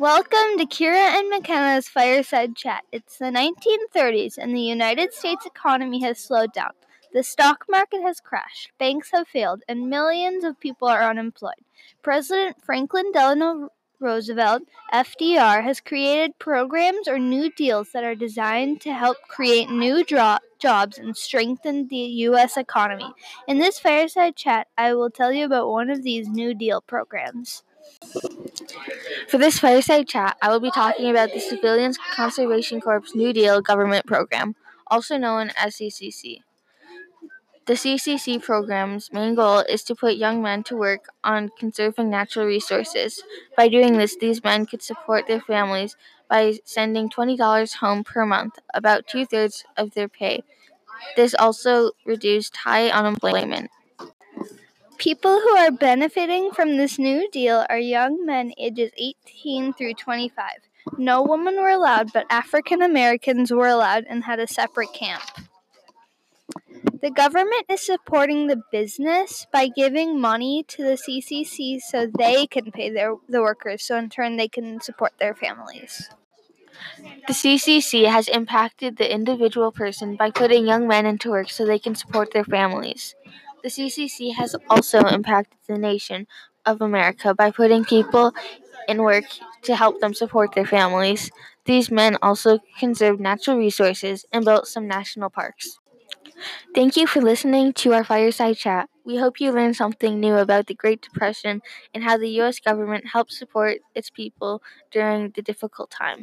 Welcome to Kira and McKenna's Fireside Chat. It's the 1930s and the United States economy has slowed down. The stock market has crashed, banks have failed, and millions of people are unemployed. President Franklin Delano Roosevelt, FDR, has created programs or new deals that are designed to help create new jobs and strengthen the U.S. economy. In this Fireside Chat, I will tell you about one of these New Deal programs. For this fireside chat, I will be talking about the Civilian Conservation Corps New Deal government program, also known as CCC. The CCC program's main goal is to put young men to work on conserving natural resources. By doing this, these men could support their families by sending $20 home per month, about two thirds of their pay. This also reduced high unemployment. People who are benefiting from this new deal are young men ages 18 through 25. No women were allowed, but African Americans were allowed and had a separate camp. The government is supporting the business by giving money to the CCC so they can pay their the workers, so in turn they can support their families. The CCC has impacted the individual person by putting young men into work so they can support their families. The CCC has also impacted the nation of America by putting people in work to help them support their families. These men also conserved natural resources and built some national parks. Thank you for listening to our fireside chat. We hope you learned something new about the Great Depression and how the U.S. government helped support its people during the difficult time.